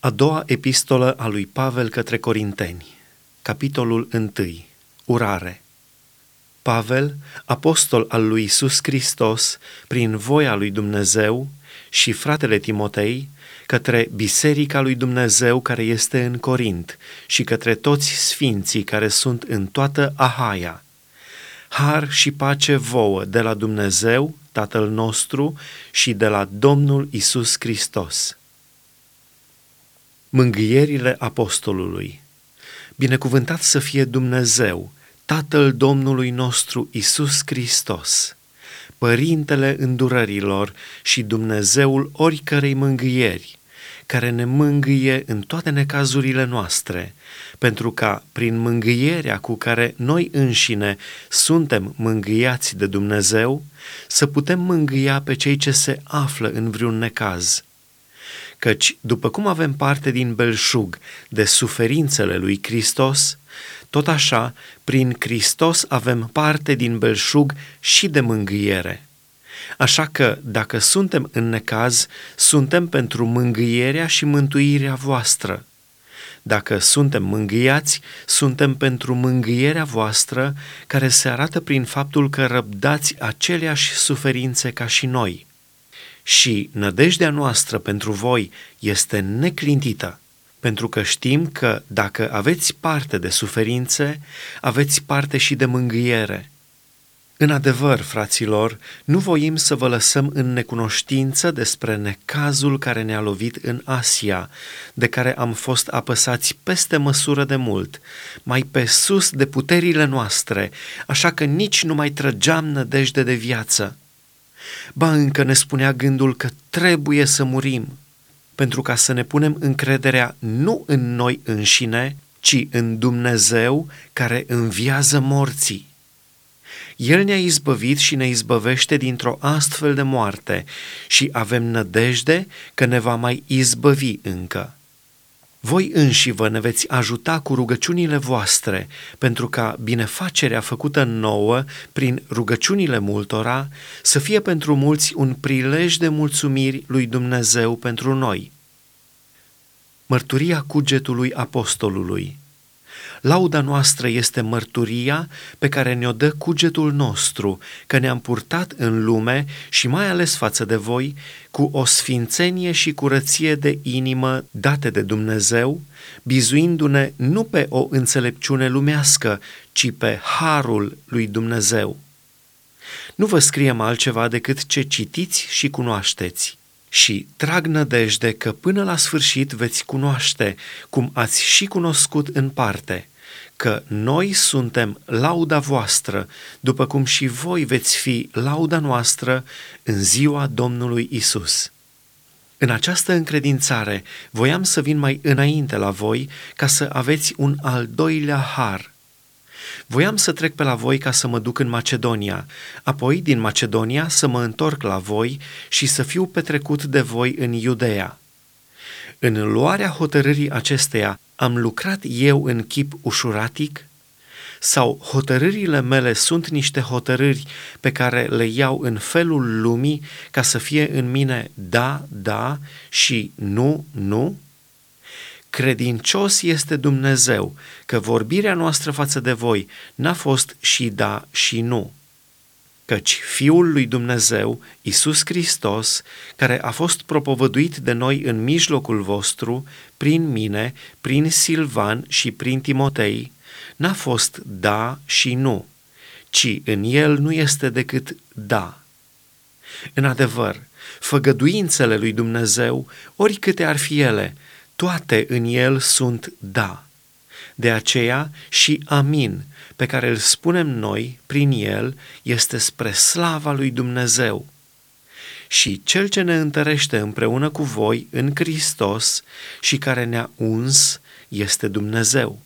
A doua epistolă a lui Pavel către Corinteni, capitolul 1. Urare. Pavel, apostol al lui Isus Hristos, prin voia lui Dumnezeu, și fratele Timotei, către Biserica lui Dumnezeu care este în Corint și către toți sfinții care sunt în toată Ahaia. Har și pace vouă de la Dumnezeu, Tatăl nostru, și de la Domnul Isus Hristos. Mângâierile apostolului. Binecuvântat să fie Dumnezeu, Tatăl Domnului nostru Isus Hristos, Părintele îndurărilor și Dumnezeul oricărei mângâieri, care ne mângâie în toate necazurile noastre, pentru ca, prin mângâierea cu care noi înșine suntem mângâiați de Dumnezeu, să putem mângâia pe cei ce se află în vreun necaz – căci după cum avem parte din belșug de suferințele lui Hristos, tot așa, prin Hristos avem parte din belșug și de mângâiere. Așa că, dacă suntem în necaz, suntem pentru mângâierea și mântuirea voastră. Dacă suntem mângâiați, suntem pentru mângâierea voastră, care se arată prin faptul că răbdați aceleași suferințe ca și noi și nădejdea noastră pentru voi este neclintită, pentru că știm că dacă aveți parte de suferințe, aveți parte și de mângâiere. În adevăr, fraților, nu voim să vă lăsăm în necunoștință despre necazul care ne-a lovit în Asia, de care am fost apăsați peste măsură de mult, mai pe sus de puterile noastre, așa că nici nu mai trăgeam nădejde de viață Ba încă ne spunea gândul că trebuie să murim, pentru ca să ne punem încrederea nu în noi înșine, ci în Dumnezeu care înviază morții. El ne-a izbăvit și ne izbăvește dintr-o astfel de moarte și avem nădejde că ne va mai izbăvi încă. Voi înși vă ne veți ajuta cu rugăciunile voastre, pentru ca binefacerea făcută nouă prin rugăciunile multora să fie pentru mulți un prilej de mulțumiri lui Dumnezeu pentru noi. Mărturia cugetului apostolului Lauda noastră este mărturia pe care ne-o dă cugetul nostru, că ne-am purtat în lume și mai ales față de voi, cu o sfințenie și curăție de inimă date de Dumnezeu, bizuindu-ne nu pe o înțelepciune lumească, ci pe harul lui Dumnezeu. Nu vă scriem altceva decât ce citiți și cunoașteți și trag nădejde că până la sfârșit veți cunoaște, cum ați și cunoscut în parte, că noi suntem lauda voastră, după cum și voi veți fi lauda noastră în ziua Domnului Isus. În această încredințare voiam să vin mai înainte la voi ca să aveți un al doilea har – Voiam să trec pe la voi ca să mă duc în Macedonia, apoi din Macedonia să mă întorc la voi și să fiu petrecut de voi în Iudeea. În luarea hotărârii acesteia am lucrat eu în chip ușuratic? Sau hotărârile mele sunt niște hotărâri pe care le iau în felul lumii ca să fie în mine da, da și nu, nu? Credincios este Dumnezeu, că vorbirea noastră față de voi n-a fost și da și nu. Căci Fiul lui Dumnezeu, Isus Hristos, care a fost propovăduit de noi în mijlocul vostru, prin mine, prin Silvan și prin Timotei, n-a fost da și nu, ci în el nu este decât da. În adevăr, făgăduințele lui Dumnezeu, oricâte ar fi ele, toate în el sunt da. De aceea și amin, pe care îl spunem noi prin el, este spre slava lui Dumnezeu. Și cel ce ne întărește împreună cu voi în Hristos și care ne-a uns este Dumnezeu.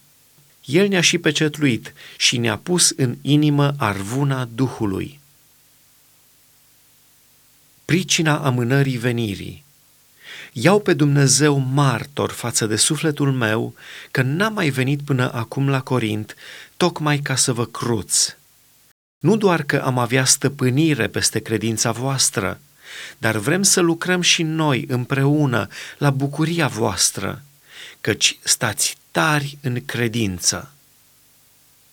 El ne-a și pecetluit și ne-a pus în inimă arvuna Duhului. Pricina amânării venirii Iau pe Dumnezeu martor față de sufletul meu că n-am mai venit până acum la Corint, tocmai ca să vă cruț. Nu doar că am avea stăpânire peste credința voastră, dar vrem să lucrăm și noi împreună la bucuria voastră, căci stați tari în credință.